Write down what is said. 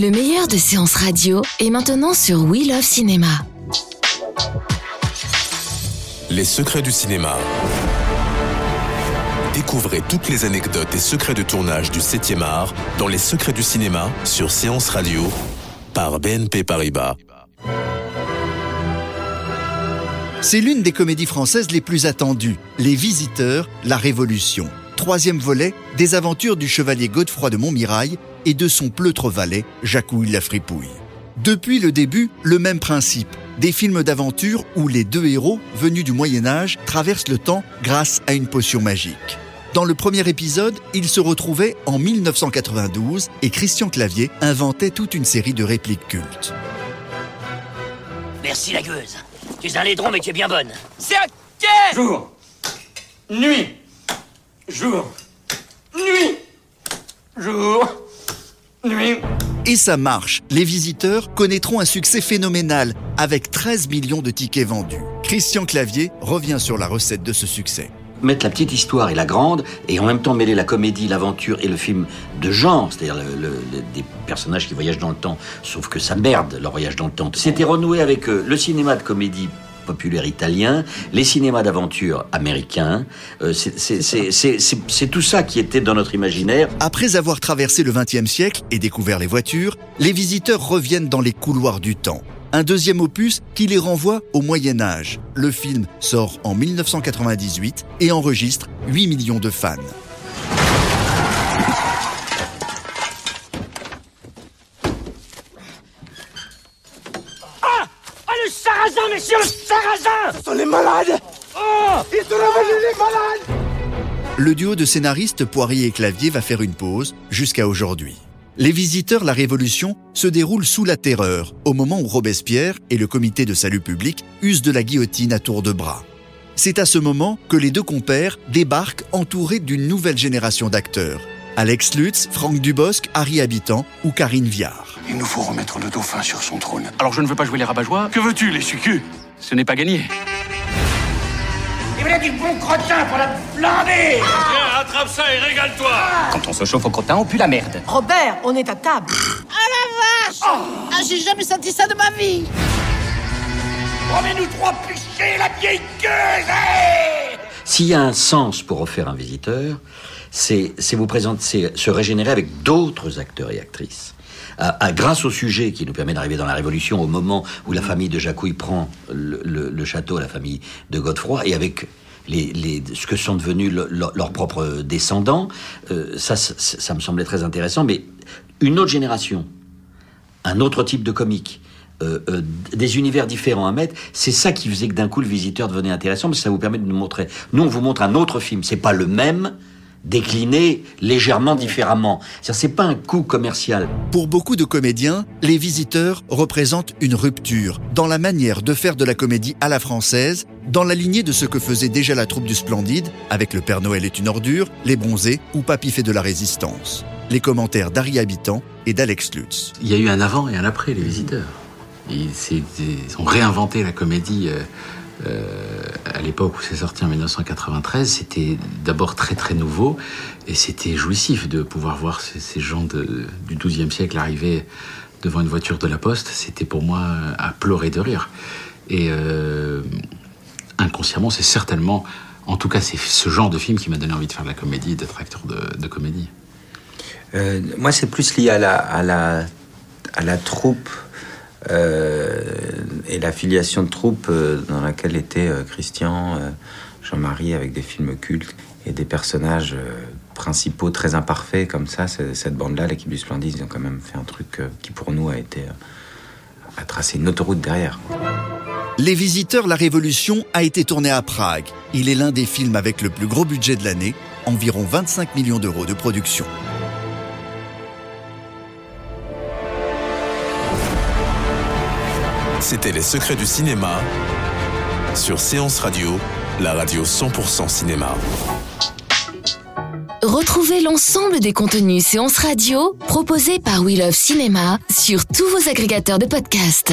Le meilleur de séances radio est maintenant sur We Love Cinéma. Les secrets du cinéma. Découvrez toutes les anecdotes et secrets de tournage du 7e art dans Les secrets du cinéma sur Séance Radio par BNP Paribas. C'est l'une des comédies françaises les plus attendues, Les Visiteurs, La Révolution. Troisième volet, des aventures du chevalier Godefroy de Montmirail et de son pleutre valet, Jacouille la Fripouille. Depuis le début, le même principe. Des films d'aventure où les deux héros, venus du Moyen Âge, traversent le temps grâce à une potion magique. Dans le premier épisode, ils se retrouvaient en 1992 et Christian Clavier inventait toute une série de répliques cultes. Merci la gueuse. Tu es un laidron, mais tu es bien bonne. C'est quai Jour. Nuit. Jour. Nuit. Jour. Et ça marche. Les visiteurs connaîtront un succès phénoménal avec 13 millions de tickets vendus. Christian Clavier revient sur la recette de ce succès. mettre la petite histoire et la grande, et en même temps mêler la comédie, l'aventure et le film de genre, c'est-à-dire des personnages qui voyagent dans le temps, sauf que ça merde leur voyage dans le temps. C'était renoué avec euh, le cinéma de comédie populaire italien, les cinémas d'aventure américains. Euh, c'est- tout ça qui était dans notre imaginaire. Après avoir traversé le XXe siècle et découvert les voitures, les visiteurs reviennent dans les couloirs du temps. Un deuxième opus qui les renvoie au Moyen Âge. Le film sort en 1998 et enregistre 8 millions de fans. Messieurs, le sarrasin Ce sont les malades Oh Ils sont revenus les malades Le duo de scénaristes Poirier et Clavier va faire une pause jusqu'à aujourd'hui. Les visiteurs La Révolution se déroulent sous la terreur, au moment où Robespierre et le comité de salut public usent de la guillotine à tour de bras. C'est à ce moment que les deux compères débarquent entourés d'une nouvelle génération d'acteurs. Alex Lutz, Franck Dubosc, Harry Habitant ou Karine Viard. Il nous faut remettre le dauphin sur son trône. Alors je ne veux pas jouer les rabat-joie. Que veux-tu, les sucus? Ce n'est pas gagné. Il voilà du bon crottin pour la flamber Viens, attrape ça et régale-toi Quand on se chauffe au crottin, on pue la merde. Robert, on est à table. Ah, j'ai jamais senti ça de ma vie Remets-nous trois pichets, la vieille gueuse hey S'il y a un sens pour refaire un visiteur, c'est vous présenter, se régénérer avec d'autres acteurs et actrices. À- grâce au sujet qui nous permet d'arriver dans la Révolution au moment où la famille de Jacouille prend le, château, la famille de Godefroy, et avec les, ce que sont devenus le- leur- leurs propres descendants, euh, ça, ça me semblait très intéressant. Mais une autre génération, un autre type de comique, euh, euh, des univers différents à mettre, c'est ça qui faisait que d'un coup le visiteur devenait intéressant, parce que ça vous permet de nous montrer. Nous, on vous montre un autre film, c'est pas le même, décliné légèrement différemment. C'est-à-dire, C'est pas un coup commercial. Pour beaucoup de comédiens, les visiteurs représentent une rupture dans la manière de faire de la comédie à la française, dans la lignée de ce que faisait déjà la troupe du Splendide, avec Le Père Noël est une ordure, Les Bronzés ou Papy fait de la résistance. Les commentaires d'Harry Habitant et d'Alex Lutz. Il y a eu un avant et un après les visiteurs. Ils, ont réinventé la comédie euh, euh, à l'époque où c'est sorti en 1993. C'était d'abord très très nouveau et c'était jouissif de pouvoir voir ces, gens de- du XIIe siècle arriver devant une voiture de la poste. C'était pour moi à pleurer de rire. Et euh, inconsciemment, c'est certainement, en tout cas, c'est ce genre de film qui m'a donné envie de faire de la comédie, d'être acteur de, comédie. Euh, moi, c'est plus lié à la, troupe euh, et la filiation de troupe euh, dans laquelle étaient euh, Christian, euh, Jean-Marie, avec des films cultes et des personnages euh, principaux très imparfaits comme ça. Cette bande-là, l'équipe du Splendide, ils ont quand même fait un truc euh, qui pour nous a été euh, a tracé une autoroute derrière. Les Visiteurs, la Révolution a été tourné à Prague. Il est l'un des films avec le plus gros budget de l'année, environ 25 millions d'euros de production. C'était Les Secrets du cinéma sur Séance Radio, la radio 100% cinéma. Retrouvez l'ensemble des contenus séances radio proposés par We Love Cinéma sur tous vos agrégateurs de podcasts.